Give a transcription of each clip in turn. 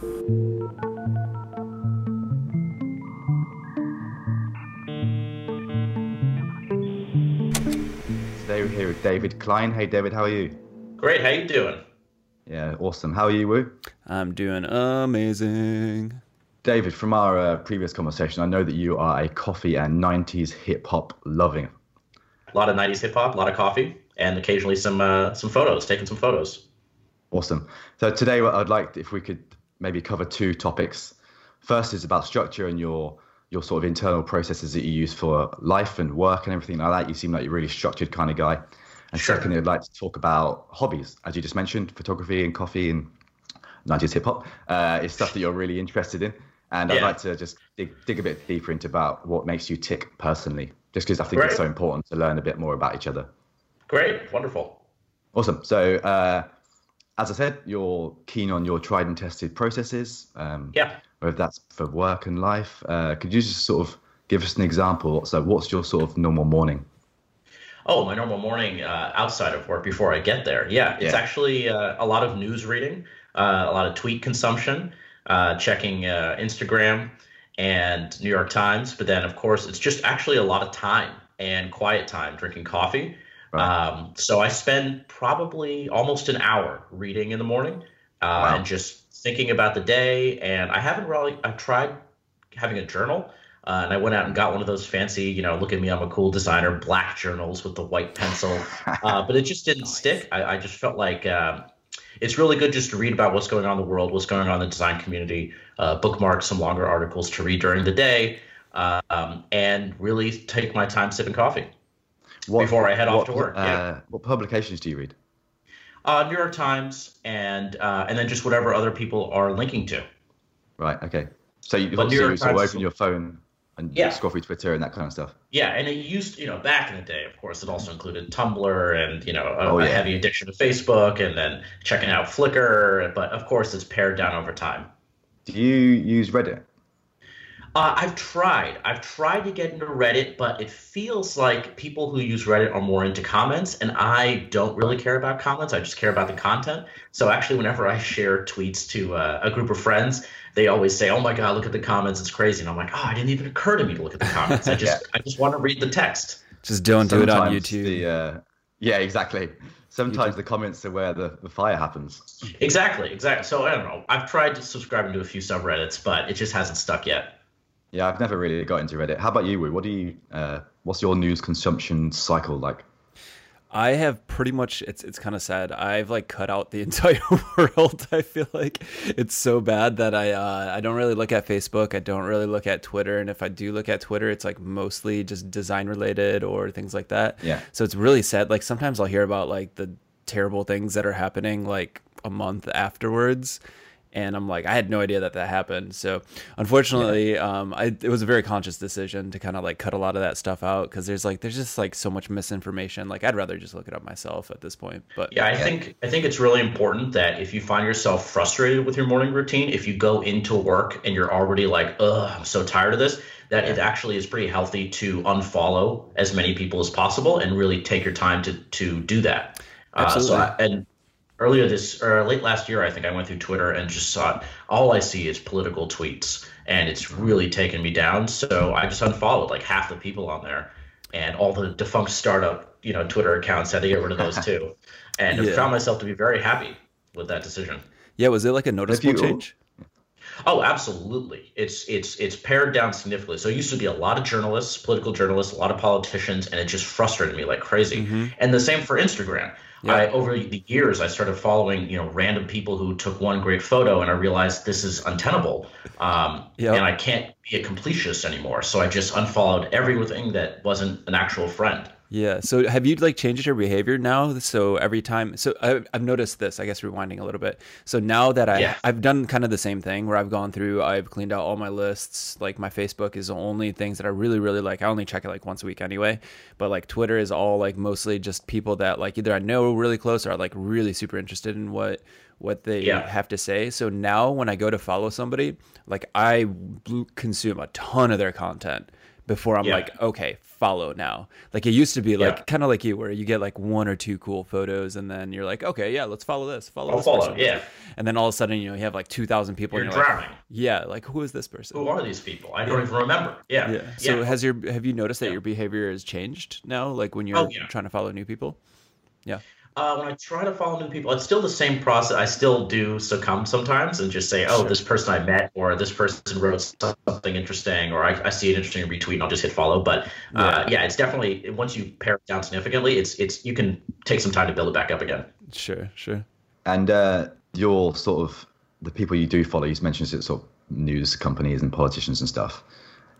Today we're here with David Klein. Hey David, how are you? Great, how you doing? Yeah, awesome. How are you, Woo? I'm doing amazing. David, from our uh, previous conversation, I know that you are a coffee and 90s hip hop loving. A lot of 90s hip hop, a lot of coffee, and occasionally some uh, some photos, taking some photos. Awesome. So today I'd like if we could maybe cover two topics. First is about structure and your your sort of internal processes that you use for life and work and everything like that. You seem like you're a really structured kind of guy. And Sure. secondly, I'd like to talk about hobbies, as you just mentioned, photography and coffee and 90s hip hop. Uh, is stuff that you're really interested in. And I'd like to just dig, dig a bit deeper into about what makes you tick personally, just because I think it's so important to learn a bit more about each other. Great, wonderful. Awesome. So, uh, as I said, you're keen on your tried and tested processes, um, Yeah. whether that's for work and life. Uh, could you just sort of give us an example? So, what's your sort of normal morning? Oh, my normal morning uh, outside of work before I get there. Yeah, it's Yeah. actually uh, a lot of news reading, uh, a lot of tweet consumption, uh, checking uh, Instagram and New York Times. But then, of course, it's just actually a lot of time and quiet time drinking coffee. Right. Um, so I spend probably almost an hour reading in the morning uh, Wow. and just thinking about the day. And I haven't really, I've tried having a journal. Uh, and I went out and got one of those fancy, you know, look at me, I'm a cool designer, black journals with the white pencil. Uh, but it just didn't stick. I, I just felt like um, it's really good just to read about what's going on in the world, what's going on in the design community, uh, bookmark some longer articles to read during the day, um, and really take my time sipping coffee. What, Before I head off to work, Uh, yeah. What publications do you read? Uh, New York Times and uh, and then just whatever other people are linking to. Right. Okay. So, you, But obviously sort of open your phone and Yeah. scroll through Twitter and that kind of stuff. Yeah, and it used, you know, back in the day, of course, it also included Tumblr and, you know, a, Oh, a heavy addiction to Facebook and then checking out Flickr. But of course, it's pared down over time. Do you use Reddit? Uh, I've tried. I've tried to get into Reddit, but it feels like people who use Reddit are more into comments, and I don't really care about comments. I just care about the content. So actually, whenever I share tweets to uh, a group of friends, they always say, "Oh my God, look at the comments! It's crazy!" And I'm like, "Oh, it didn't even occur to me to look at the comments. I just, I just want to read the text." Just don't do it on YouTube. The, uh, yeah, exactly. Sometimes the comments are where the, the fire happens. Exactly, exactly. So I don't know. I've tried to subscribe to a few subreddits, but it just hasn't stuck yet. Yeah, I've never really got into Reddit. How about you, Wu? What do you? Uh, what's your news consumption cycle like? I have pretty much it's it's kind of sad. I've like cut out the entire world. I feel like it's so bad that I uh, I don't really look at Facebook. I don't really look at Twitter, and if I do look at Twitter, it's like mostly just design related or things like that. Yeah. So it's really sad. Like sometimes I'll hear about like the terrible things that are happening like a month afterwards. And I'm like, I had no idea that that happened. So, unfortunately, um, I, it was a very conscious decision to kind of like cut a lot of that stuff out because there's like there's just like so much misinformation. Like, I'd rather just look it up myself at this point. But Yeah, I think I think it's really important that if you find yourself frustrated with your morning routine, if you go into work and you're already like, "Ugh, I'm so tired of this," that it actually is pretty healthy to unfollow as many people as possible and really take your time to to do that. Uh, so Absolutely. I, and earlier this or late last year, I think I went through Twitter and just saw it. all I see is political tweets, and it's really taken me down. So I just unfollowed like half the people on there, and all the defunct startup, you know, Twitter accounts had to get rid of those too. And I Yeah. found myself to be very happy with that decision. yeah, was it like a noticeable you- change? Oh, absolutely. It's it's it's pared down significantly. So it used to be a lot of journalists, political journalists, a lot of politicians, and it just frustrated me like crazy. Mm-hmm. And the same for Instagram. Yeah. I over the years I started following, you know, random people who took one great photo and I realized this is untenable. Um, and I can't be a completist anymore. So I just unfollowed everything that wasn't an actual friend. Yeah. So have you like changed your behavior now? So every time, so I, I've noticed this. I guess rewinding a little bit. So now that I Yeah. I've done kind of the same thing where I've gone through, I've cleaned out all my lists. Like my Facebook is the only things that I really really like. I only check it like once a week anyway. But like Twitter is all like mostly just people that like either I know really close or are like really super interested in what what they Yeah. have to say. So now when I go to follow somebody, like I consume a ton of their content before I'm Yeah. like, okay, follow now. Like it used to be like Yeah. kind of like you where you get like one or two cool photos and then you're like, okay, yeah, let's follow this, follow I'll this follow. person. Yeah, And then all of a sudden, you know, you have like 2,000 people you're you're like, drowning. yeah, like who is this person? Who are these people? I don't even remember. Yeah. Yeah. So has your have you noticed that your behavior has changed now? Like when oh, you're Oh, trying to follow new people? Yeah. Uh, when I try to follow new people, it's still the same process. I still do succumb sometimes and just say, "Oh, Sure. this person I met, or this person wrote something interesting, or I, I see an interesting retweet, and I'll just hit follow." But uh, yeah. it's definitely once you pare it down significantly, it's it's you can take some time to build it back up again. Sure, sure. And uh, your sort of the people you do follow, you mentioned sort of news companies and politicians and stuff.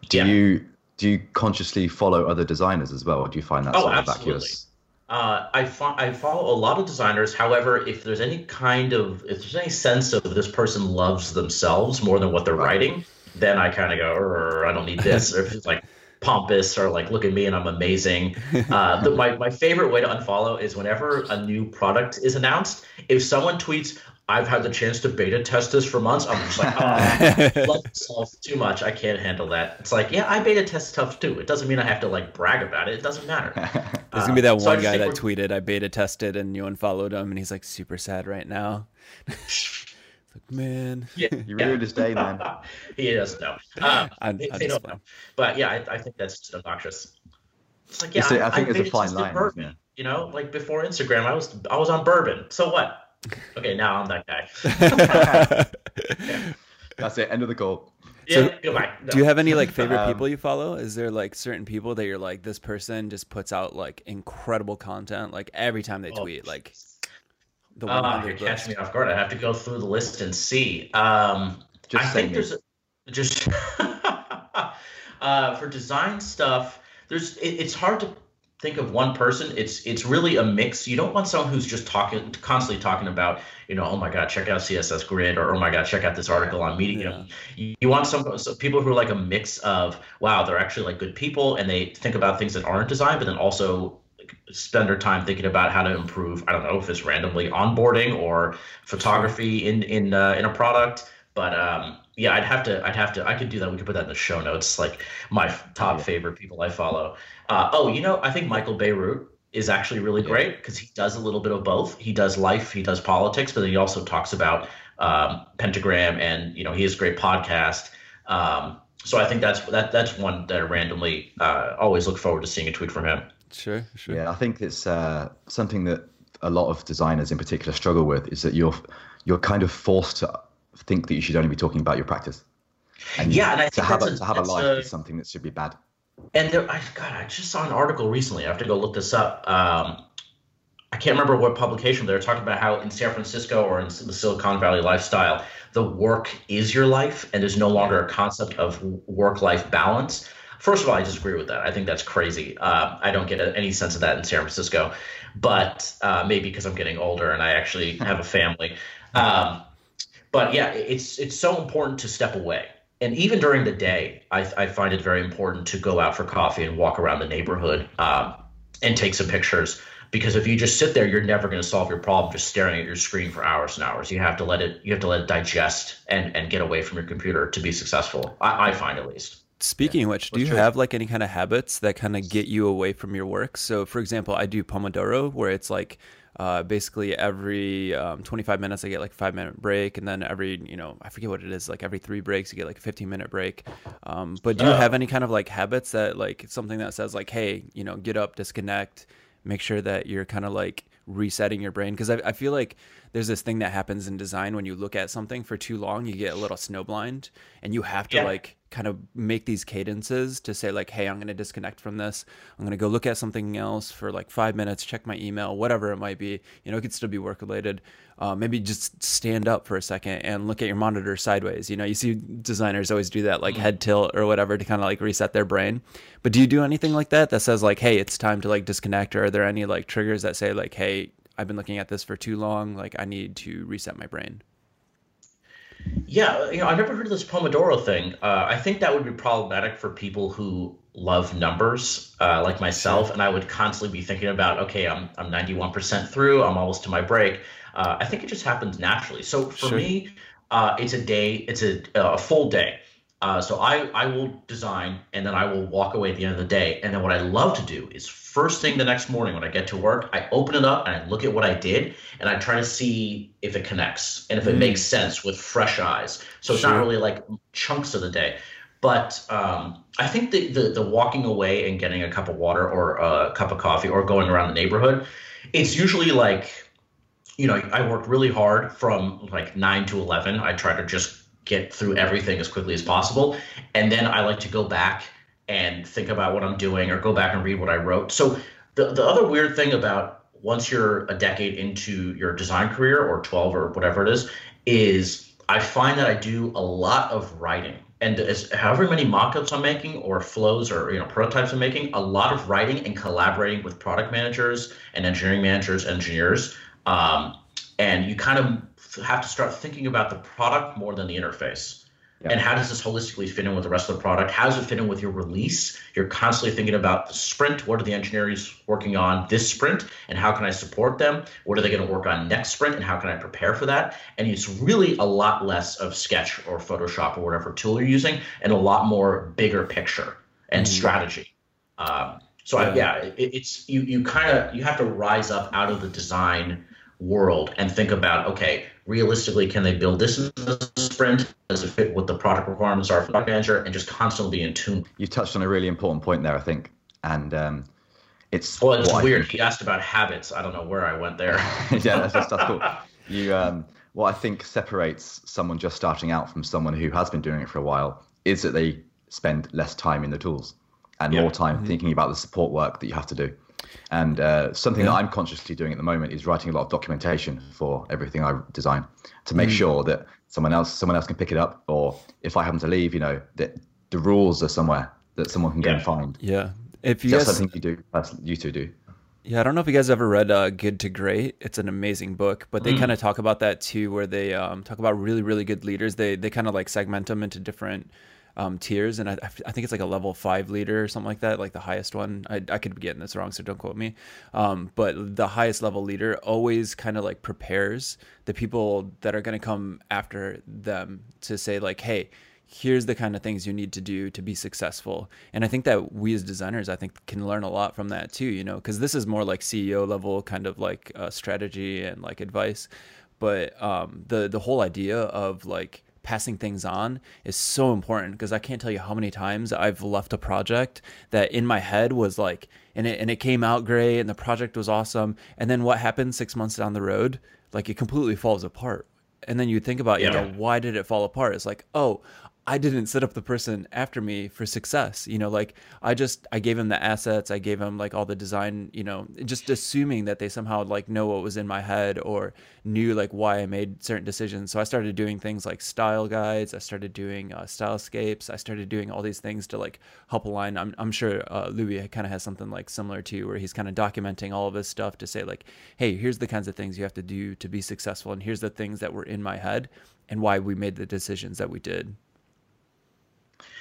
Do Yeah. you do you consciously follow other designers as well, or do you find that Oh, sort of absolutely. vacuous? Uh, I, fo- I follow a lot of designers. However, if there's any kind of if there's any sense of this person loves themselves more than what they're writing, then I kind of go, I don't need this. or if it's like pompous or like, look at me and I'm amazing. Uh, the, my, my favorite way to unfollow is whenever a new product is announced, if someone tweets, I've had the chance to beta test this for months, I'm just like, oh, love myself too much. I can't handle that. It's like, yeah, I beta test stuff too. It doesn't mean I have to like brag about it. It doesn't matter. There's gonna be that Uh, so one just guy that we're- tweeted, "I beta tested," and you unfollowed him, and he's like super sad right now. Like, man, Yeah, You yeah. ruined his day, man. he doesn't know. Um, I'm, they, I'm they don't know. But yeah, I, I think that's just obnoxious. It's like, yeah, It's a- I think it's a beta fine tested line, Burbn. You know, like before Instagram, I was I was on Burbn. So what? Okay, now I'm that guy. That's it. End of the call. So, Yeah, goodbye. No. Do you have any like favorite Um, people you follow? Is there like certain people that you're like, this person just puts out like incredible content, like every time they Oh, tweet, like the one 100 you're catching me off guard. I have to go through the list and see. Um, Just I think me. there's a, just uh, for design stuff. There's it, it's hard to think of one person. It's it's really a mix. You don't want someone who's just talking constantly talking about you know oh my god check out CSS Grid or oh my god check out this article on Medium. You, you want some, some people who are like a mix of wow they're actually like good people and they think about things that aren't design but then also spend their time thinking about how to improve. I don't know if it's randomly onboarding or photography in in uh, in a product, but um, yeah, I'd have to I'd have to I could do that. We could put that in the show notes. Like my top Yeah. favorite people I follow. Uh, oh, you know, I think Michael Bierut is actually really Yeah. great because he does a little bit of both. He does life, he does politics, but then he also talks about um, pentagram and you know he has a great podcast. Um, so I think that's that that's one that I randomly uh, always look forward to seeing a tweet from him. Sure, sure. Yeah, I think it's uh, something that a lot of designers in particular struggle with is that you're you're kind of forced to think that you should only be talking about your practice. And Yeah, and I to think have a, a- to have a life a- is something that should be bad. And there, I God, I just saw an article recently. I have to go look this up. Um, I can't remember what publication they were talking about how in San Francisco or in the Silicon Valley lifestyle, the work is your life, and there's no longer a concept of work-life balance. First of all, I disagree with that. I think that's crazy. Uh, I don't get any sense of that in San Francisco, but uh, maybe because I'm getting older and I actually have a family. Um, but yeah, it's it's so important to step away. And even during the day, I, I find it very important to go out for coffee and walk around the neighborhood um, and take some pictures. Because if you just sit there, you're never going to solve your problem just staring at your screen for hours and hours. You have to let it you have to let it digest and, and get away from your computer to be successful. I, I find at least. Speaking of which, do What's you your- have like any kind of habits that kind of get you away from your work? So, for example, I do Pomodoro, where it's like uh, basically every um, 25 minutes I get like a five minute break, and then every you know I forget what it is, like every three breaks you get like a 15 minute break. Um, but do you have any kind of like habits that like something that says like, hey, you know, get up, disconnect, make sure that you're kind of like resetting your brain? Because I, I feel like there's this thing that happens in design when you look at something for too long, you get a little snowblind, and you have to Yeah. like kind of make these cadences to say like hey i'm going to disconnect from this. I'm going to go look at something else for like five minutes check my email whatever it might be. You know it could still be work related. Uh, maybe just stand up for a second and look at your monitor sideways. You know you see designers always do that like head tilt or whatever to kind of like reset their brain. But do you do anything like that that says like hey it's time to like disconnect or are there any like triggers that say like hey i've been looking at this for too long. Like i need to reset my brain Yeah, you know, I've never heard of this Pomodoro thing. Uh, I think that would be problematic for people who love numbers, uh, like myself, and I would constantly be thinking about, okay, I'm I'm 91% through, I'm almost to my break. Uh, I think it just happens naturally. So for Sure. me, uh, it's a day, it's a a full day. Uh, so I, I will design and then I will walk away at the end of the day. And then what I love to do is first thing the next morning when I get to work, I open it up and I look at what I did and I try to see if it connects and if it mm. makes sense with fresh eyes. So it's sure. not really like chunks of the day. But um, I think the, the, the walking away and getting a cup of water or a cup of coffee or going around the neighborhood, it's usually like, you know, I worked really hard from like nine to eleven. I try to just get through everything as quickly as possible. And then I like to go back and think about what I'm doing or go back and read what I wrote. So the, the other weird thing about once you're a decade into your design career or 12 or whatever it is, is I find that I do a lot of writing. And as however many mock-ups I'm making or flows or you know prototypes I'm making, a lot of writing and collaborating with product managers and engineering managers, engineers. Um, and you kind of have to start thinking about the product more than the interface. Yeah. And how does this holistically fit in with the rest of the product? How does it fit in with your release? You're constantly thinking about the sprint. What are the engineers working on this sprint? And how can I support them? What are they going to work on next sprint? And how can I prepare for that? And it's really a lot less of Sketch or Photoshop or whatever tool you're using, and a lot more bigger picture and mm-hmm. strategy. Um, so yeah, I, yeah it, it's you. You kind of you have to rise up out of the design world and think about okay realistically can they build this in the sprint? Does it fit what the product requirements are for the manager? And just constantly be in tune. You touched on a really important point there i think. And um, it's well it's weird. think... he asked about habits. I don't know where i went there. Yeah that's, that's, that's cool. You um, what i think separates someone just starting out from someone who has been doing it for a while is that they spend less time in the tools and yeah. more time mm-hmm. thinking about the support work that you have to do and uh, something yeah. that I'm consciously doing at the moment is writing a lot of documentation for everything I design to make mm. sure that someone else someone else can pick it up, or if I happen to leave, you know, that the rules are somewhere that someone can go and find. Yeah, if you that's guys, something you do, you two do. Yeah, I don't know if you guys ever read uh, Good to Great. It's an amazing book, but they mm. kind of talk about that too, where they um, talk about really, really good leaders. They they kind of like segment them into different um, tiers, and I, I, think it's like a level five leader or something like that, like the highest one. I, I could be getting this wrong, so don't quote me. Um, but the highest level leader always kind of like prepares the people that are going to come after them to say like, hey, here's the kind of things you need to do to be successful and i think that we as designers i think can learn a lot from that too you know because this is more like ceo level kind of like uh, strategy and like advice but um, the the whole idea of like passing things on is so important because I can't tell you how many times I've left a project that in my head was like and it and it came out great and the project was awesome and then what happened 6 months down the road like it completely falls apart and then you think about yeah. you know why did it fall apart it's like oh I didn't set up the person after me for success. You know, like I just I gave him the assets, I gave him like all the design, you know, just assuming that they somehow like know what was in my head or knew like why I made certain decisions. So I started doing things like style guides, I started doing uh, stylescapes, I started doing all these things to like help align. I'm I'm sure uh, Louis kind of has something like similar to where he's kind of documenting all of his stuff to say like, hey, here's the kinds of things you have to do to be successful, and here's the things that were in my head and why we made the decisions that we did.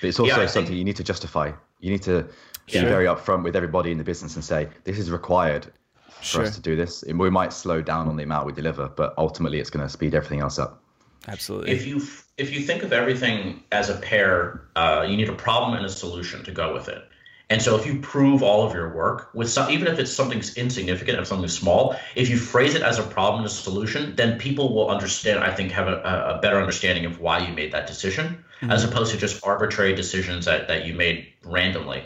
But it's also yeah, something think, you need to justify. You need to be very upfront with everybody in the business and say this is required for sure. us to do this. We might slow down on the amount we deliver, but ultimately it's going to speed everything else up. Absolutely. If you if you think of everything as a pair, uh, you need a problem and a solution to go with it. And so if you prove all of your work with some, even if it's something insignificant, if something small, if you phrase it as a problem and a solution, then people will understand, I think, have a, a better understanding of why you made that decision, mm-hmm. as opposed to just arbitrary decisions that, that you made randomly.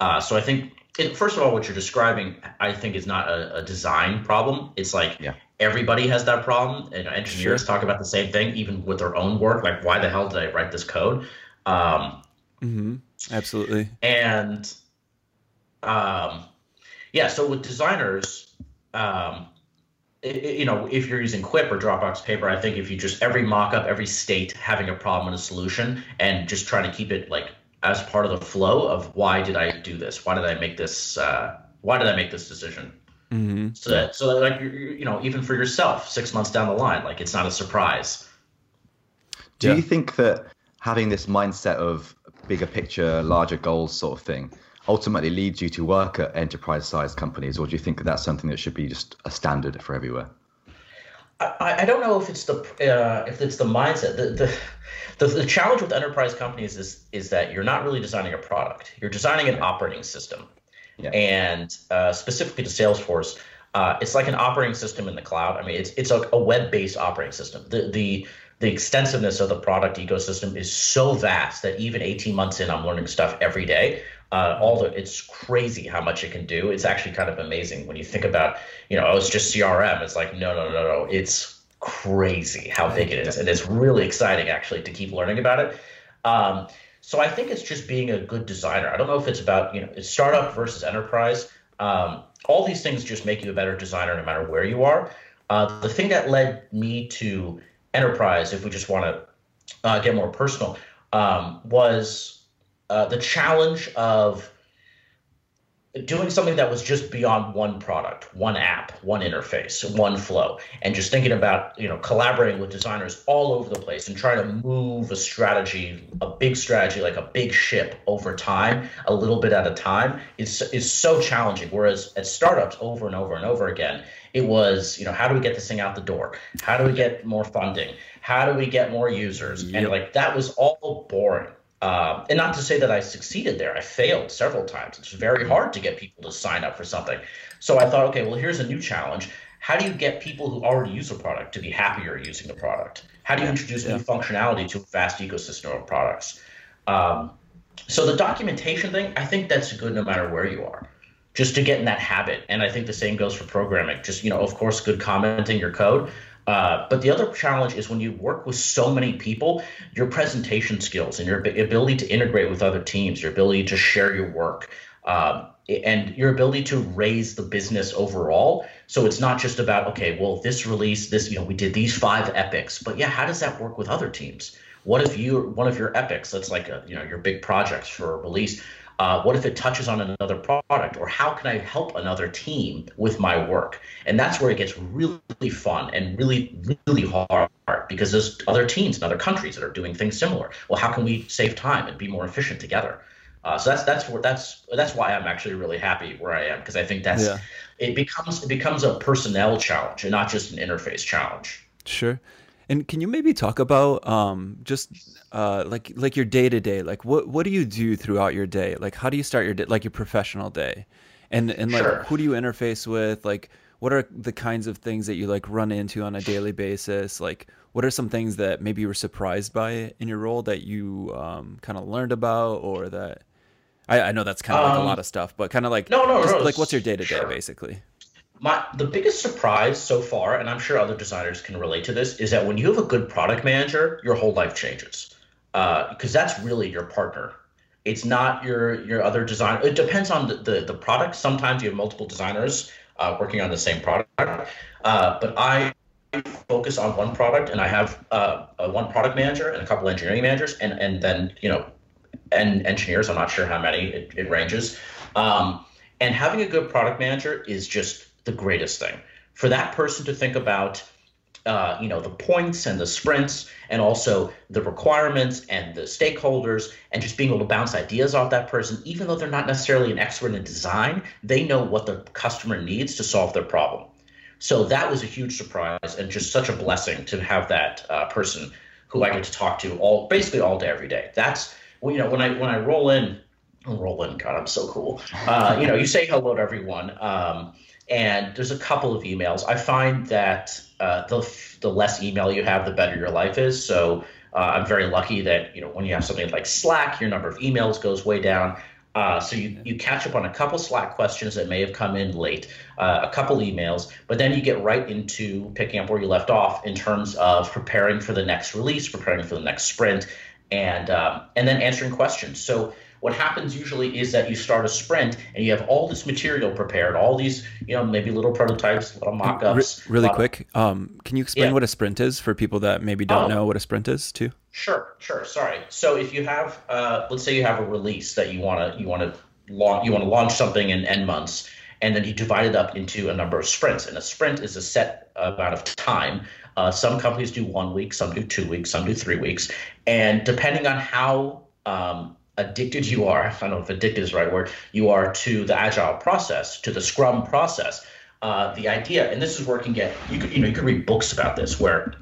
Uh, so I think, it, first of all, what you're describing, I think, is not a, a design problem. It's like yeah. everybody has that problem. And engineers sure. talk about the same thing, even with their own work. Like, why the hell did I write this code? Um, mm-hmm. Absolutely. And um, yeah, so with designers, um, you know, if you're using Quip or Dropbox Paper, I think if you just every mock-up, every state having a problem and a solution, and just trying to keep it like as part of the flow of why did I do this? Why did I make this? Uh, why did I make this decision? Mm-hmm. So that so that like you know even for yourself, six months down the line, like it's not a surprise. Do yeah. you think that having this mindset of bigger picture, larger goals sort of thing ultimately leads you to work at enterprise sized companies, or do you think that that's something that should be just a standard for everywhere? I, I don't know if it's the uh, if it's the mindset. The, the the, the challenge with enterprise companies is is that you're not really designing a product. You're designing an operating system, yeah. and uh, specifically to Salesforce, uh, it's like an operating system in the cloud. I mean, it's it's a, a web based operating system. The the the extensiveness of the product ecosystem is so vast that even 18 months in, I'm learning stuff every day. Uh, all the it's crazy how much it can do. It's actually kind of amazing when you think about, you know, oh, it's just CRM. It's like no, no, no, no. It's crazy how big it is, and it's really exciting actually to keep learning about it. Um, so I think it's just being a good designer. I don't know if it's about you know it's startup versus enterprise. Um, all these things just make you a better designer no matter where you are. Uh, the thing that led me to enterprise, if we just want to uh, get more personal, um, was uh, the challenge of doing something that was just beyond one product, one app, one interface, one flow, and just thinking about you know collaborating with designers all over the place and trying to move a strategy, a big strategy like a big ship over time, a little bit at a time, is is so challenging. Whereas at startups, over and over and over again, it was you know how do we get this thing out the door? How do we get more funding? How do we get more users? Yep. And like that was all boring. Um, and not to say that I succeeded there. I failed several times. It's very hard to get people to sign up for something. So I thought, okay, well, here's a new challenge. How do you get people who already use a product to be happier using the product? How do you introduce yeah. new functionality to a vast ecosystem of products? Um, so the documentation thing, I think that's good no matter where you are, just to get in that habit. And I think the same goes for programming. Just you know, of course, good commenting your code, uh, but the other challenge is when you work with so many people, your presentation skills and your ability to integrate with other teams, your ability to share your work, um, and your ability to raise the business overall. So it's not just about okay, well, this release, this you know, we did these five epics, but yeah, how does that work with other teams? What if you one of your epics, that's like a, you know your big projects for release, uh, what if it touches on another product? Or how can I help another team with my work? And that's where it gets really fun and really, really hard because there's other teams in other countries that are doing things similar. Well, how can we save time and be more efficient together? Uh, so that's that's where that's that's why I'm actually really happy where I am because I think that's yeah. it becomes it becomes a personnel challenge and not just an interface challenge. Sure. And can you maybe talk about um, just uh, like like your day to day? Like what what do you do throughout your day? Like how do you start your day? Like your professional day, and and like sure. who do you interface with? Like what are the kinds of things that you like run into on a daily basis? Like what are some things that maybe you were surprised by in your role that you um, kind of learned about, or that I, I know that's kind of um, like a um, lot of stuff, but kind of like no no, just, no like what's your day to day basically? My the biggest surprise so far, and I'm sure other designers can relate to this, is that when you have a good product manager, your whole life changes because uh, that's really your partner. It's not your your other designer. It depends on the, the, the product. Sometimes you have multiple designers uh, working on the same product, uh, but I focus on one product, and I have uh, one product manager and a couple engineering managers, and and then you know, and engineers. I'm not sure how many it, it ranges. Um, and having a good product manager is just the greatest thing. For that person to think about, uh, you know, the points and the sprints, and also the requirements and the stakeholders, and just being able to bounce ideas off that person, even though they're not necessarily an expert in design, they know what the customer needs to solve their problem. So that was a huge surprise and just such a blessing to have that uh, person who I get to talk to all basically all day every day. That's you know when I when I roll in, roll in. God, I'm so cool. Uh, you know, you say hello to everyone. Um, and there's a couple of emails. I find that uh, the the less email you have, the better your life is. So uh, I'm very lucky that you know when you have something like Slack, your number of emails goes way down. Uh, so you, you catch up on a couple Slack questions that may have come in late, uh, a couple emails, but then you get right into picking up where you left off in terms of preparing for the next release, preparing for the next sprint, and um, and then answering questions. So what happens usually is that you start a sprint and you have all this material prepared, all these, you know, maybe little prototypes, little mock-ups. Re- really quick, um, can you explain yeah. what a sprint is for people that maybe don't oh. know what a sprint is too? Sure, sure. Sorry. So if you have, uh, let's say you have a release that you want to you want to launch you want to launch something in n months, and then you divide it up into a number of sprints. And a sprint is a set amount of time. Uh, some companies do one week, some do two weeks, some do three weeks, and depending on how um, addicted you are, I don't know if addicted is the right word, you are to the agile process, to the scrum process. uh, the idea, and this is where can get you could you know you could read books about this where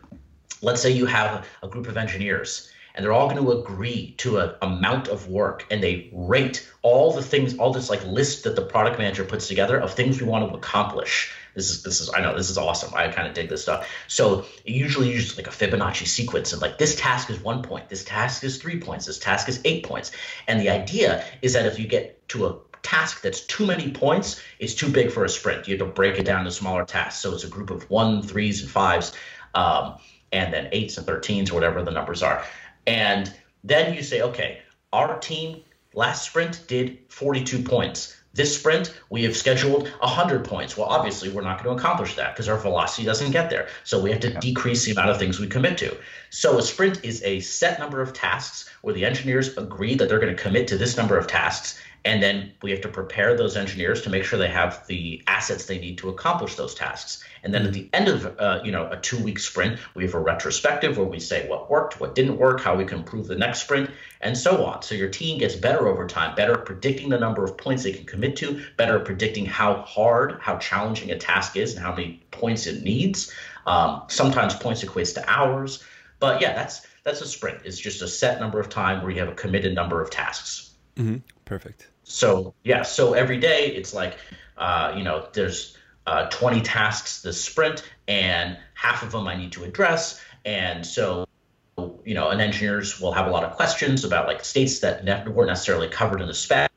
let's say you have a group of engineers and they're all going to agree to an amount of work and they rate all the things all this like list that the product manager puts together of things we want to accomplish. This is this is i know this is awesome. I kind of dig this stuff. So it usually use like a fibonacci sequence and like this task is one point this task is three points this task is eight points. And the idea is that if you get to a task that's too many points is too big for a sprint. You have to break it down to smaller tasks. So it's a group of one threes and fives um, and then eights and 13s or whatever the numbers are and then you say, okay, our team last sprint did 42 points. This sprint, we have scheduled 100 points. Well, obviously, we're not going to accomplish that because our velocity doesn't get there. So we have to decrease the amount of things we commit to. So a sprint is a set number of tasks where the engineers agree that they're going to commit to this number of tasks. And then we have to prepare those engineers to make sure they have the assets they need to accomplish those tasks. And then at the end of uh, you know a two week sprint, we have a retrospective where we say what worked, what didn't work, how we can improve the next sprint, and so on. So your team gets better over time, better at predicting the number of points they can commit to, better at predicting how hard, how challenging a task is, and how many points it needs. Um, sometimes points equates to hours, but yeah, that's that's a sprint. It's just a set number of time where you have a committed number of tasks. Mm-hmm. Perfect. So yeah, so every day it's like, uh, you know, there's uh, 20 tasks this sprint, and half of them I need to address, and so you know, and engineers will have a lot of questions about like states that ne- weren't necessarily covered in the spec.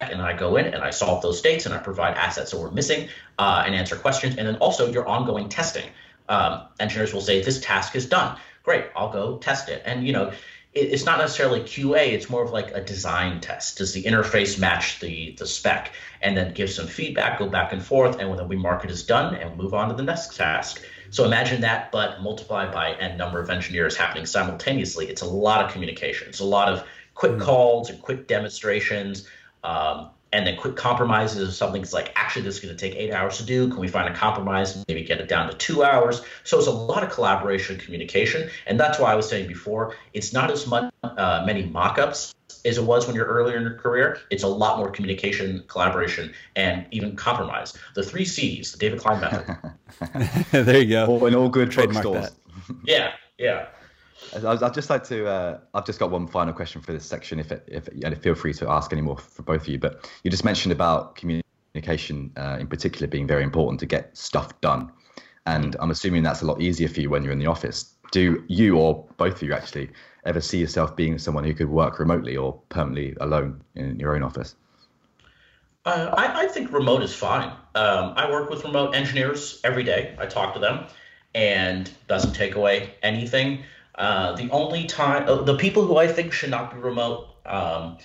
And I go in and I solve those states and I provide assets that we're missing uh, and answer questions. And then also your ongoing testing. Um, engineers will say, This task is done. Great, I'll go test it. And, you know, it's not necessarily QA. It's more of like a design test. Does the interface match the the spec? And then give some feedback, go back and forth, and when we mark it as done, and move on to the next task. So imagine that, but multiplied by n number of engineers happening simultaneously. It's a lot of communication. It's a lot of quick mm-hmm. calls and quick demonstrations. Um, and then quick compromises if something's like actually this is going to take eight hours to do. Can we find a compromise and maybe get it down to two hours? So it's a lot of collaboration and communication. And that's why i was saying before it's not as much uh, many mock-ups as it was when you're earlier in your career. It's a lot more communication collaboration and even compromise. The three c's the david klein method. There you go. All in all good trade stores yeah yeah I'd just like to. Uh, I've just got one final question for this section. If it, if and feel free to ask any more for both of you. But you just mentioned about communication uh, in particular being very important to get stuff done, and I'm assuming that's a lot easier for you when you're in the office. Do you or both of you actually ever see yourself being someone who could work remotely or permanently alone in your own office? Uh, I, I, think remote is fine. Um, I work with remote engineers every day. I talk to them, and doesn't take away anything. Uh, the only time, uh, the people who I think should not be remote, um,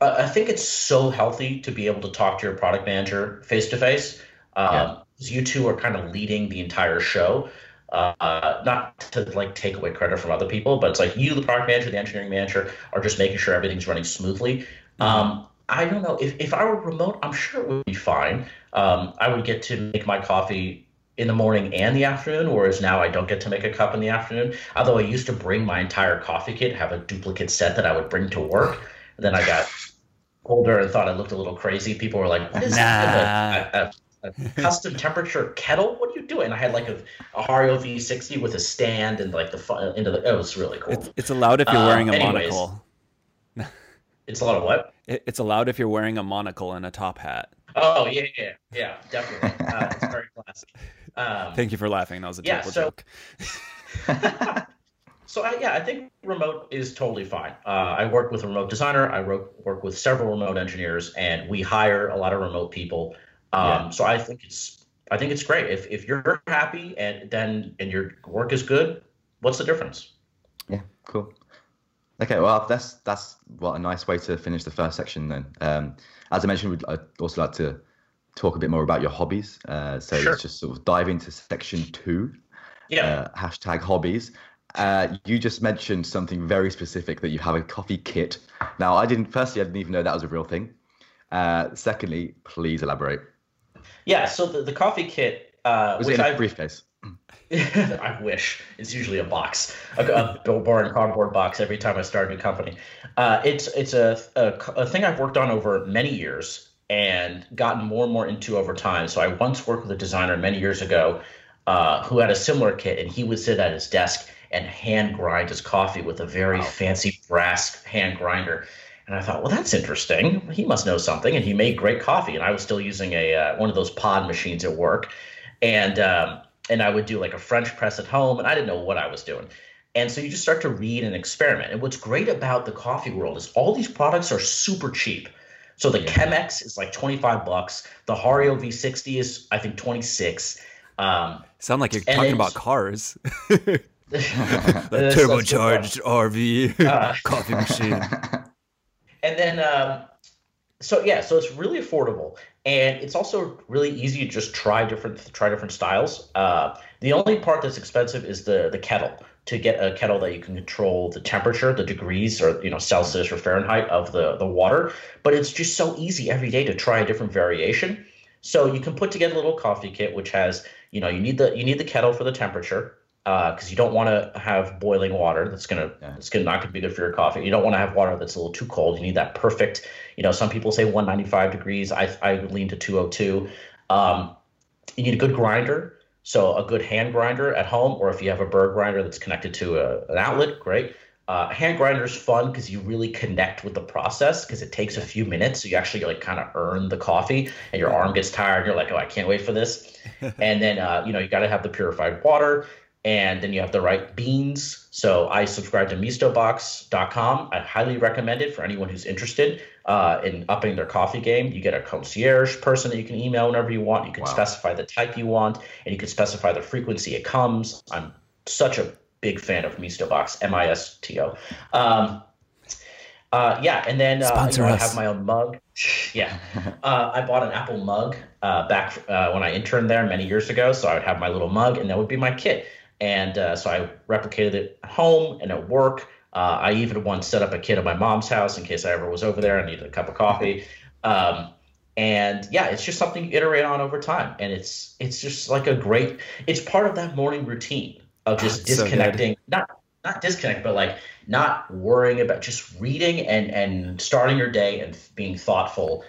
I, I think it's so healthy to be able to talk to your product manager face to face. You two are kind of leading the entire show. Uh, not to like take away credit from other people, but it's like you, the product manager, the engineering manager, are just making sure everything's running smoothly. Mm-hmm. Um, I don't know if, if I were remote, I'm sure it would be fine. Um, I would get to make my coffee in the morning and the afternoon, whereas now I don't get to make a cup in the afternoon. Although I used to bring my entire coffee kit, have a duplicate set that I would bring to work. And then I got older and thought I looked a little crazy. People were like, "What is nah. a, a, a, custom temperature kettle? What are you doing?" I had like a, a Hario V60 with a stand and like the into the. It was really cool. It's, it's allowed if you're wearing a anyways, monocle. it's allowed of what? It, it's allowed if you're wearing a monocle and a top hat. Oh yeah, yeah, yeah, definitely. Uh, it's very classic. Um, Thank you for laughing. That was a yeah, so, joke. so I, yeah, I think remote is totally fine. Uh, I work with a remote designer. I work work with several remote engineers, and we hire a lot of remote people. Um, yeah. So I think it's I think it's great. If if you're happy and then and your work is good, what's the difference? Yeah, cool. Okay, well that's that's what a nice way to finish the first section then. Um, as I mentioned, we'd I'd also like to talk a bit more about your hobbies. Uh, so sure. let's just sort of dive into section two. Yeah. Uh, hashtag hobbies. Uh, you just mentioned something very specific that you have a coffee kit. Now, I didn't. Firstly, I didn't even know that was a real thing. Uh, secondly, please elaborate. Yeah. So the, the coffee kit uh, was in a briefcase. I wish it's usually a box, a, a boring cardboard box every time I start a new company. Uh, it's it's a, a, a thing I've worked on over many years and gotten more and more into over time. So I once worked with a designer many years ago uh, who had a similar kit, and he would sit at his desk and hand grind his coffee with a very wow. fancy brass hand grinder. And I thought, well, that's interesting. He must know something. And he made great coffee. And I was still using a uh, one of those pod machines at work, and um, and I would do like a French press at home, and I didn't know what I was doing. And so you just start to read and experiment. And what's great about the coffee world is all these products are super cheap. So the yeah. Chemex is like 25 bucks. The Hario V60 is I think 26. Um, Sound like you're talking about cars. the turbocharged RV uh, coffee machine. And then, um, so yeah, so it's really affordable, and it's also really easy to just try different try different styles. Uh, the only part that's expensive is the the kettle. To get a kettle that you can control the temperature, the degrees, or you know Celsius or Fahrenheit of the the water, but it's just so easy every day to try a different variation. So you can put together a little coffee kit, which has you know you need the you need the kettle for the temperature because uh, you don't want to have boiling water that's gonna yeah. it's gonna not gonna be good for your coffee. You don't want to have water that's a little too cold. You need that perfect. You know, some people say 195 degrees. I I lean to 202. Um, you need a good grinder, so a good hand grinder at home, or if you have a burr grinder that's connected to a, an outlet, great. Uh, hand grinder is fun because you really connect with the process because it takes a few minutes. So you actually like kind of earn the coffee, and your arm gets tired. And you're like, oh, I can't wait for this. and then uh, you know you got to have the purified water and then you have the right beans. So I subscribe to MistoBox.com. I highly recommend it for anyone who's interested uh, in upping their coffee game. You get a concierge person that you can email whenever you want. You can wow. specify the type you want, and you can specify the frequency it comes. I'm such a big fan of MistoBox, M-I-S-T-O. Um, uh, yeah, and then uh, you know, I have my own mug. Yeah, uh, I bought an Apple mug uh, back uh, when I interned there many years ago. So I would have my little mug, and that would be my kit. And uh, so I replicated it at home and at work. Uh, I even once set up a kit at my mom's house in case I ever was over there and needed a cup of coffee. Um, and yeah, it's just something you iterate on over time, and it's it's just like a great. It's part of that morning routine of just disconnecting, so not not disconnect, but like not worrying about just reading and and starting your day and being thoughtful.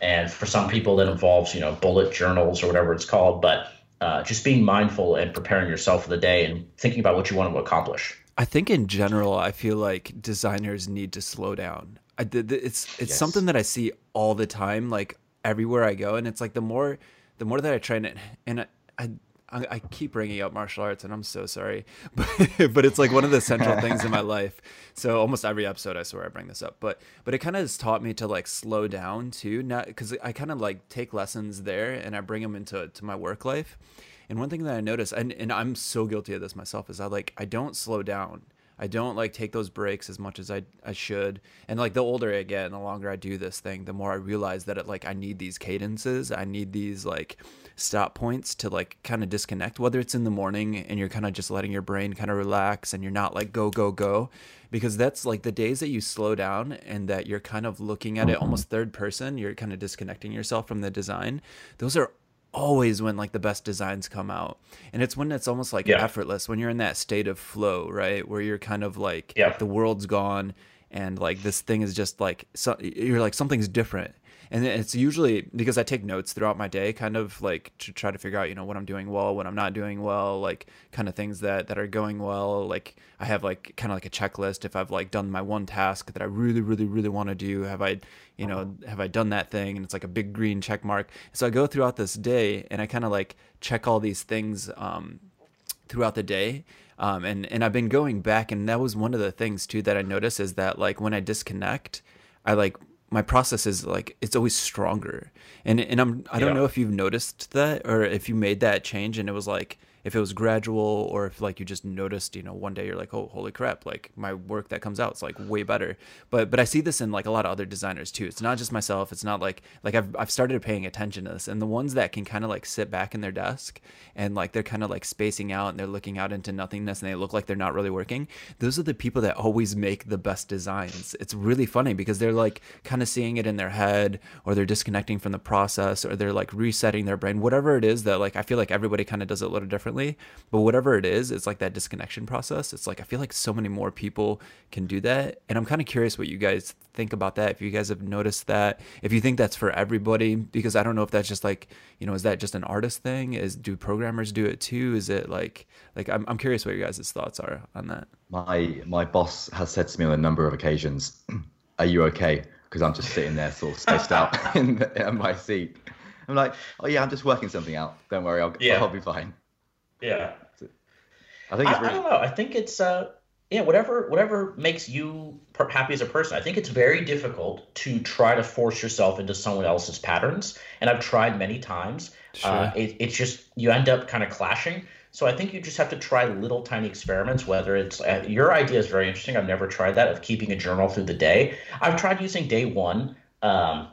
And for some people, that involves you know bullet journals or whatever it's called, but uh, just being mindful and preparing yourself for the day and thinking about what you want to accomplish. I think in general, I feel like designers need to slow down. I, it's it's yes. something that I see all the time, like everywhere I go, and it's like the more the more that I try and and I, I I, I keep bringing up martial arts, and I'm so sorry, but but it's like one of the central things in my life. So almost every episode, I swear I bring this up. But but it kind of has taught me to like slow down too, not because I kind of like take lessons there and I bring them into to my work life. And one thing that I notice, and, and I'm so guilty of this myself, is I like I don't slow down. I don't like take those breaks as much as I, I should. And like the older I get and the longer I do this thing, the more I realize that it like I need these cadences. I need these like stop points to like kind of disconnect, whether it's in the morning and you're kind of just letting your brain kind of relax and you're not like go, go, go. Because that's like the days that you slow down and that you're kind of looking at it almost third person, you're kind of disconnecting yourself from the design. Those are always when like the best designs come out and it's when it's almost like yeah. effortless when you're in that state of flow right where you're kind of like yeah. the world's gone and like this thing is just like so, you're like something's different and it's usually because I take notes throughout my day, kind of like to try to figure out, you know, what I'm doing well, what I'm not doing well, like kind of things that that are going well. Like I have like kind of like a checklist. If I've like done my one task that I really, really, really want to do, have I, you know, have I done that thing? And it's like a big green check mark. So I go throughout this day and I kind of like check all these things um, throughout the day. Um, and and I've been going back, and that was one of the things too that I notice is that like when I disconnect, I like my process is like it's always stronger and and i'm i don't yeah. know if you've noticed that or if you made that change and it was like if it was gradual or if like you just noticed you know one day you're like oh holy crap like my work that comes out is like way better. But but i see this in like a lot of other designers too. It's not just myself. It's not like like i've, I've started paying attention to this. And the ones that can kind of like sit back in their desk and like they're kind of like spacing out and they're looking out into nothingness and they look like they're not really working those are the people that always make the best designs. It's really funny because they're like kind of seeing it in their head or they're disconnecting from the process or they're like resetting their brain whatever it is that like i feel like everybody kind of does it a little differently differently. But whatever it is, it's like that disconnection process. It's like I feel like so many more people can do that. And I'm kind of curious what you guys think about that. If you guys have noticed that, if you think that's for everybody, because I don't know if that's just like, you know, is that just an artist thing? Is do programmers do it too? Is it like like I'm I'm curious what your guys' thoughts are on that. My my boss has said to me on a number of occasions, "Are you okay?" Because I'm just sitting there, sort of spaced out in, in my seat. I'm like, "Oh yeah, I'm just working something out. Don't worry, I'll Yeah. I'll be fine." Yeah. I think I, it's I don't know. I think it's uh yeah, whatever whatever makes you per- happy as a person. I think it's very difficult to try to force yourself into someone else's patterns, and I've tried many times. Uh, Sure. it, it's just you end up kind of clashing. So I think you just have to try little tiny experiments. Whether it's uh, your idea is very interesting. I've never tried that of keeping a journal through the day. I've tried using day one. Um,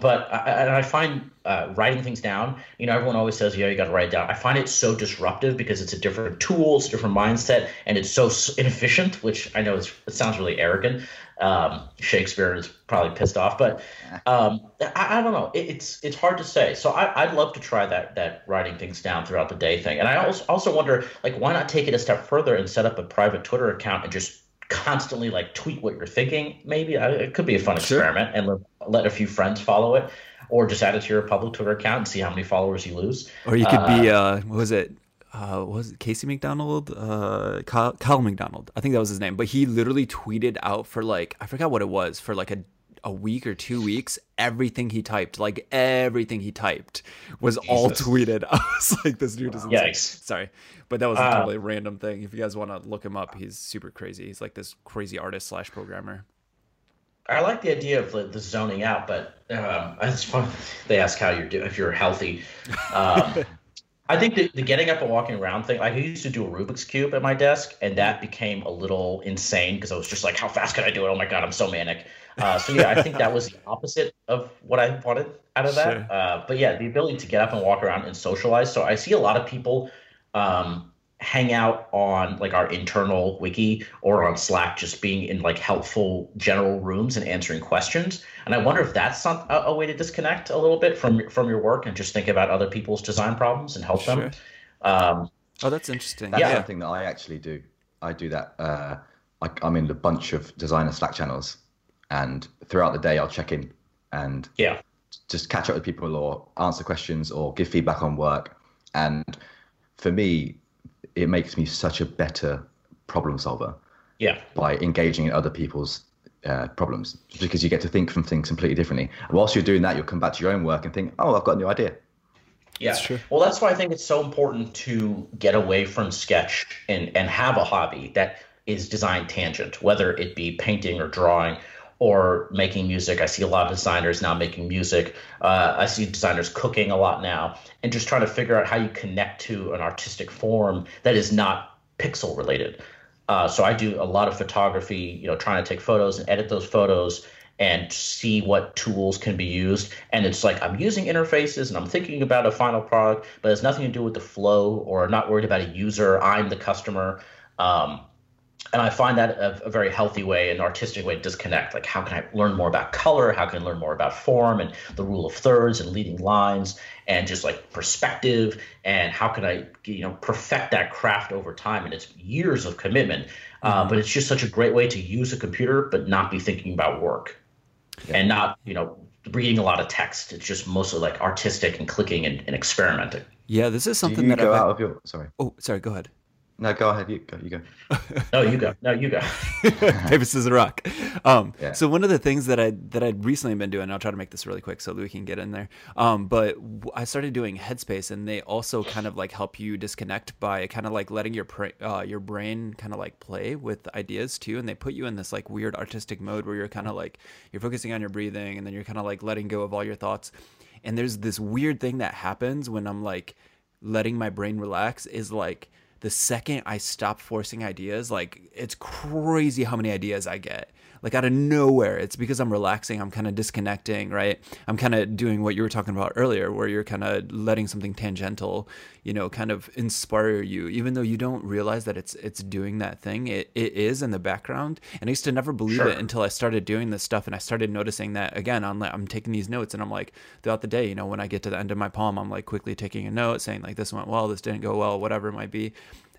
but I, and I find uh, writing things down. You know, everyone always says, "Yeah, you got to write it down." I find it so disruptive because it's a different tool, it's a different mindset, and it's so inefficient. Which I know it sounds really arrogant. Um, Shakespeare is probably pissed off, but um, I, I don't know. It, it's it's hard to say. So I, I'd love to try that that writing things down throughout the day thing. And I also also wonder, like, why not take it a step further and set up a private Twitter account and just constantly like tweet what you're thinking maybe it could be a fun Sure. experiment and let, let a few friends follow it or just add it to your public twitter account and see how many followers you lose Or you could be uh what was it? Uh was it Casey McDonald? Uh Kyle, Kyle McDonald. I think that was his name. But he literally tweeted out for like I forgot what it was, for like a a week or two weeks, everything he typed, like everything he typed was all tweeted. I was like, this dude is insane. Yikes. Sorry. But that was a Uh, totally random thing. If you guys want to look him up, he's super crazy. He's like this crazy artist slash programmer. i like the idea of the, the zoning out but um, it's fun they ask how you're doing if you're healthy um, I think the, the getting up and walking around thing, like I used to do a Rubik's Cube at my desk, and that became a little insane because I was just like, how fast can I do it? Oh my God, I'm so manic. Uh, so yeah, I think that was the opposite of what I wanted out of that. Sure. Uh, but yeah, the ability to get up and walk around and socialize. So I see a lot of people um, hang out on like our internal wiki or on Slack, just being in like helpful general rooms and answering questions. And I wonder if that's some, a, a way to disconnect a little bit from from your work and just think about other people's design problems and help them. Um, Oh, that's interesting. That's Yeah. something that I actually do. I do that. Uh, like I'm in a bunch of designer Slack channels, and throughout the day I'll check in and yeah, just catch up with people or answer questions or give feedback on work. And for me, it makes me such a better problem solver yeah, by engaging in other people's uh, problems because you get to think from things completely differently. Whilst you're doing that, you'll come back to your own work and think, oh, I've got a new idea. yeah. That's true. Well, that's why I think it's so important to get away from sketch and and have a hobby that is design tangent, whether it be painting or drawing or making music. I see a lot of designers now making music. Uh, I see designers cooking a lot now, and just trying to figure out how you connect to an artistic form that is not pixel related. Uh, so I do a lot of photography, you know, trying to take photos and edit those photos and see what tools can be used. And it's like I'm using interfaces and I'm thinking about a final product, but it has nothing to do with the flow or not worried about a user. I'm the customer. Um, and I find that a, a very healthy way, an artistic way to disconnect. Like, how can I learn more about color? How can I learn more about form and the rule of thirds and leading lines and just like perspective? And how can I, you know, perfect that craft over time? And it's years of commitment, uh, but it's just such a great way to use a computer but not be thinking about work and not, you know, reading a lot of text. It's just mostly like artistic and clicking and, and experimenting. Yeah, this is something you that go I've out of your sorry? Oh, sorry, go ahead. No, go ahead. You go. You go. No, you go. No, you go. paper scissors rock um Yeah. so one of the things that i that i'd recently been doing i'll try to make this really quick so that we can get in there um but w- i started doing headspace and they also kind of like help you disconnect by kind of like letting your pra- uh, your brain kind of like play with ideas too and they put you in this like weird artistic mode where you're kind of like you're focusing on your breathing and then you're kind of like letting go of all your thoughts and there's this weird thing that happens when i'm like letting my brain relax is like the second I stop forcing ideas, like it's crazy how many ideas I get like out of nowhere. It's because I'm relaxing. I'm kind of disconnecting, right? I'm kind of doing what you were talking about earlier, where you're kind of letting something tangential, you know, kind of inspire you, even though you don't realize that it's it's doing that thing. It it is in the background, and I used to never believe sure. it until I started doing this stuff, and I started noticing that again. I'm like, I'm taking these notes, and I'm like throughout the day, you know, when I get to the end of my poem, I'm like quickly taking a note, saying like this went well, this didn't go well, whatever it might be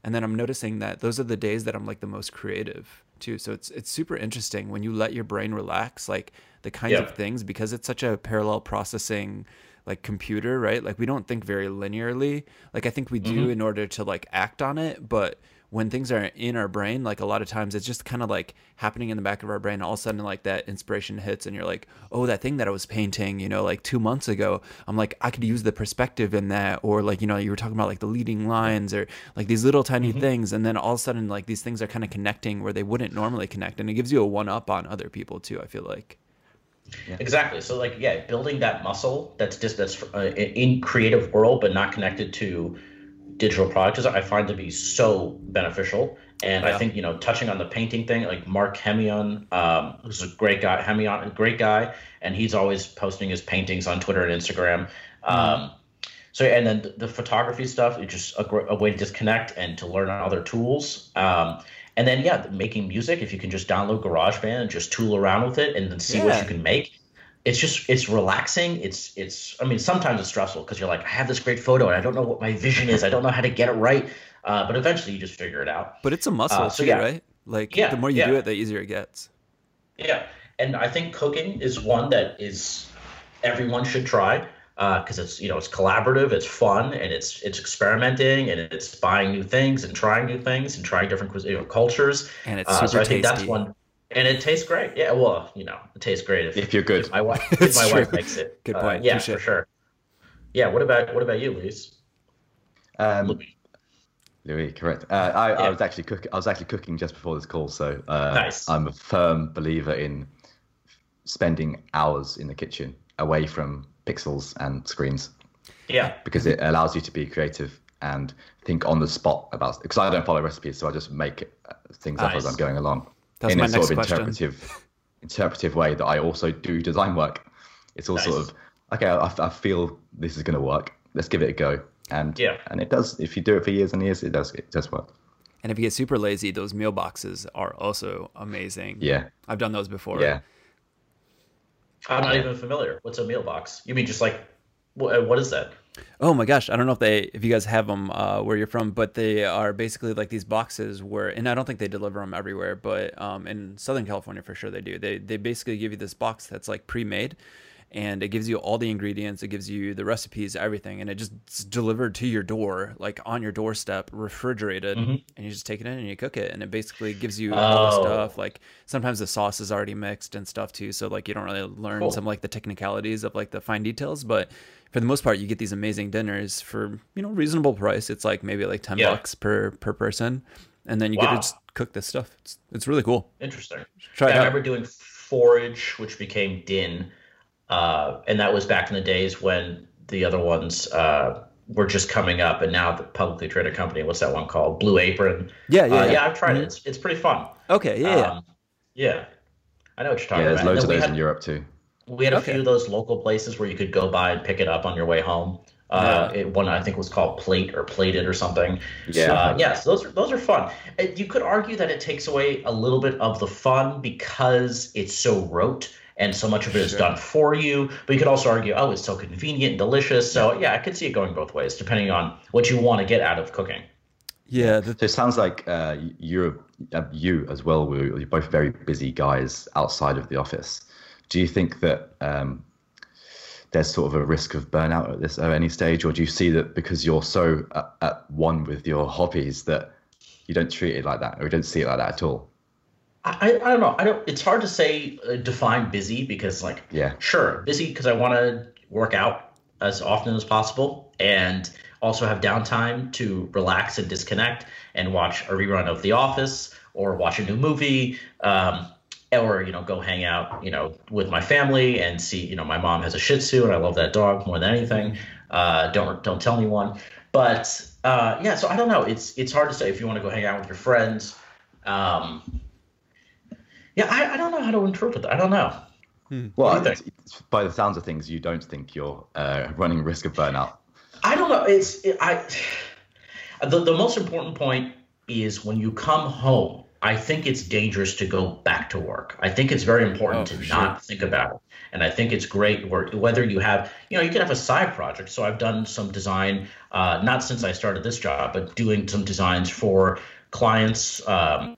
and then i'm noticing that those are the days that i'm like the most creative too so it's it's super interesting when you let your brain relax like the kinds yeah. of things because it's such a parallel processing like computer right like we don't think very linearly like i think we do mm-hmm. in order to like act on it but when things are in our brain, like a lot of times it's just kind of like happening in the back of our brain. All of a sudden, like that inspiration hits, and you're like, oh, that thing that I was painting, you know, like two months ago, I'm like, I could use the perspective in that. Or like, you know, you were talking about like the leading lines or like these little tiny mm-hmm. things. And then all of a sudden, like these things are kind of connecting where they wouldn't normally connect. And it gives you a one up on other people too, I feel like. Yeah. Exactly. So like, yeah, building that muscle that's just that's uh, in creative world, but not connected to digital products I find to be so beneficial. And yeah. I think you know, touching on the painting thing, like Marc Hemeon, um, who's a great guy, Hemeon, a great guy, and he's always posting his paintings on Twitter and Instagram. Mm-hmm. Um, so and then the, the photography stuff is just a, a, way to disconnect and to learn other tools. Um, and then yeah, making music. If you can just download GarageBand and just tool around with it and then see yeah. what you can make it's just it's relaxing. It's it's i mean sometimes it's stressful because you're like i have this great photo and i don't know what my vision is. I don't know how to get it right. Uh, but eventually you just figure it out. But it's a muscle uh, so too, yeah. right? Like yeah, the more you yeah. do it the easier it gets. Yeah. And i think cooking is one that is everyone should try because uh, it's you know it's collaborative it's fun and it's it's experimenting and it's buying new things and trying new things and trying different you know, cultures. And it's super uh, so i think tasty. that's one and it tastes great. Yeah, well, you know, it tastes great if, if you're good. If my wife, if my wife makes it. Good point. Uh, yeah, for sure. Yeah. What about what about you, Luis? Um, Louis. Louis, correct. Uh, I, yeah. I, was actually cooking. I was actually cooking just before this call, so uh, nice. I'm a firm believer in spending hours in the kitchen away from pixels and screens. Yeah, because it allows you to be creative and think on the spot about. Because I don't follow recipes, so I just make uh, things nice. up as I'm going along. That's in a sort of question. interpretive, interpretive way that I also do design work. It's all nice. sort of okay. I, I feel this is going to work. Let's give it a go. And yeah, and it does. If you do it for years and years, it does. It does work. And if you get super lazy, those meal boxes are also amazing. Yeah, I've done those before. Yeah, I'm not even familiar. What's a meal box? You mean just like what, what is that? Oh my gosh, I don't know if they if you guys have them uh, where you're from, but they are basically like these boxes where, and I don't think they deliver them everywhere, but um, in Southern California for sure they do. They they basically give you this box that's like pre-made, and it gives you all the ingredients, it gives you the recipes, everything, and it just delivered to your door, like on your doorstep, refrigerated, mm-hmm. and you just take it in and you cook it, and it basically gives you oh. all the oh. stuff. Like sometimes the sauce is already mixed and stuff too, so like you don't really learn cool. some like the technicalities of like the fine details, but for the most part, you get these amazing dinners for you know reasonable price. It's like maybe like ten yeah. bucks per per person, and then you wow. get to just cook this stuff. It's it's really cool. Interesting. Try yeah, I remember doing forage, which became din uh, and that was back in the days when the other ones uh, were just coming up, and now the publicly traded company. What's that one called? Blue Apron. Yeah, yeah, uh, yeah. yeah. I've tried mm-hmm. it. It's it's pretty fun. Okay, yeah, um, yeah. I know what you're talking about. yeah, there's about. loads of those had, in Europe too. We had a okay. few of those local places where you could go by and pick it up on your way home. Uh, yeah. it, one I think was called Plate or Plated or something. Yeah. Uh, yes, those are those are fun. You could argue that it takes away a little bit of the fun because it's so rote and so much of it is done for you. But you could also argue, oh, it's so convenient and delicious. So yeah, I could see it going both ways, depending on what you want to get out of cooking. Yeah, the- so it sounds like uh, you're uh, you as well. We're, You're both very busy guys outside of the office. Do you think that um, there's sort of a risk of burnout at this at any stage, or do you see that because you're so at, at one with your hobbies that you don't treat it like that, or you don't see it like that at all? I, I don't know. I don't. It's hard to say uh, define busy because like yeah, sure, busy because I want to work out as often as possible and also have downtime to relax and disconnect and watch a rerun of The Office or watch a new movie. Um, or you know go hang out you know with my family and see you know my mom has a shih tzu and i love that dog more than anything uh, don't don't tell anyone But uh, yeah, so I don't know. It's it's hard to say if you want to go hang out with your friends. Um, yeah, I, I don't know how to interpret that. I don't know. Hmm. Well, it's, it's, by the sounds of things, you don't think you're uh, running risk of burnout. I don't know. It's it, I. The the most important point is when you come home. I think it's dangerous to go back to work. I think it's very important oh, to sure. not think about it. And I think it's great work, whether you have, you know, you can have a side project. So I've done some design, uh, not since I started this job, but doing some designs for clients um,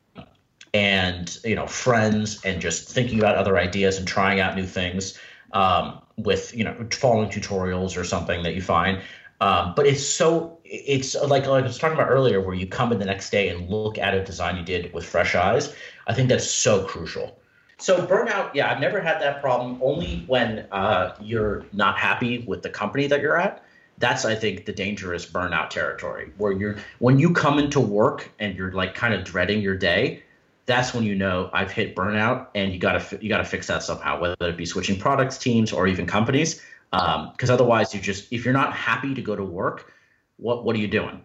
and you know friends and just thinking about other ideas and trying out new things um, with you know following tutorials or something that you find um, but it's so it's like, like I was talking about earlier, where you come in the next day and look at a design you did with fresh eyes. I think that's so crucial. So burnout, yeah, I've never had that problem. Only when uh, you're not happy with the company that you're at. That's I think the dangerous burnout territory, where you're when you come into work and you're like kind of dreading your day. That's when you know I've hit burnout, and you gotta you gotta fix that somehow, whether it be switching products, teams, or even companies because um, otherwise you just if you're not happy to go to work what what are you doing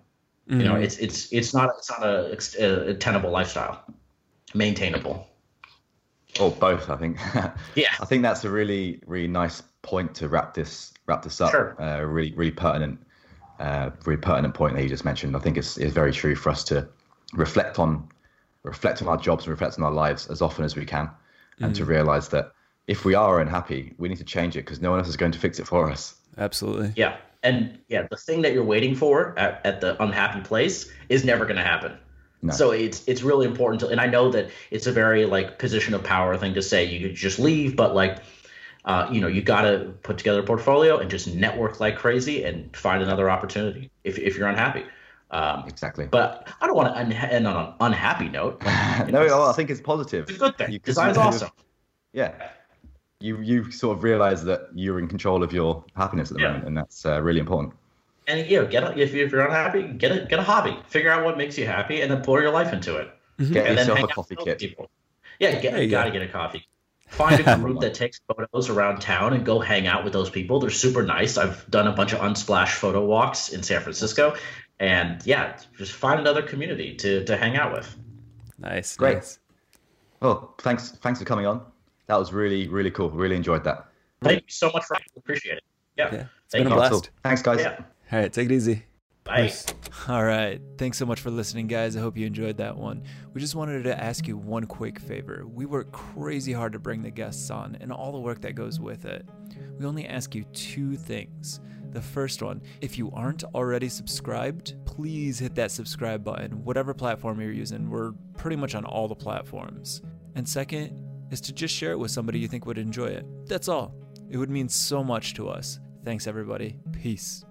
mm-hmm. you know mm-hmm. it's it's it's not it's not a, a, tenable lifestyle maintainable or both i think yeah i think that's a really really nice point to wrap this wrap this up sure. uh, really really pertinent uh, really pertinent point that you just mentioned i think it's, it's very true for us to reflect on reflect on our jobs and reflect on our lives as often as we can and to mm. realize that if we are unhappy, we need to change it because no one else is going to fix it for us. Absolutely. Yeah. And yeah, the thing that you're waiting for at, at the unhappy place is never going to happen. No. So it's it's really important to, and I know that it's a very like position of power thing to say. You could just leave, but like, uh, you know, you got to put together a portfolio and just network like crazy and find another opportunity if if you're unhappy. Um, exactly. But I don't want to end on an unhappy note. no, know, I think it's positive. It's a good thing. Design's awesome. Yeah you you sort of realize that you're in control of your happiness at the yeah. moment, and that's uh, really important. And you know, get a, if you're unhappy, get a get a hobby. Figure out what makes you happy, and then pour your life into it. Mm-hmm. Get and yourself a coffee kit. People. Yeah, get, you, you gotta go. get a coffee. Find a group that takes photos around town and go hang out with those people. They're super nice. I've done a bunch of unsplash photo walks in San Francisco, and yeah, just find another community to to hang out with. Nice, great. Nice. Well, thanks thanks for coming on that was really really cool. Really enjoyed that. Thank you so much for appreciate it. Yeah, yeah it's been a blast. Thanks, guys. Yeah. All right, take it easy. Bye. All right. Thanks so much for listening, guys. I hope you enjoyed that one. We just wanted to ask you one quick favor. We work crazy hard to bring the guests on and all the work that goes with it. We only ask you two things. The first one, if you aren't already subscribed, please hit that subscribe button, whatever platform you're using. We're pretty much on all the platforms. And second, is to just share it with somebody you think would enjoy it. That's all. It would mean so much to us. Thanks, everybody. Peace.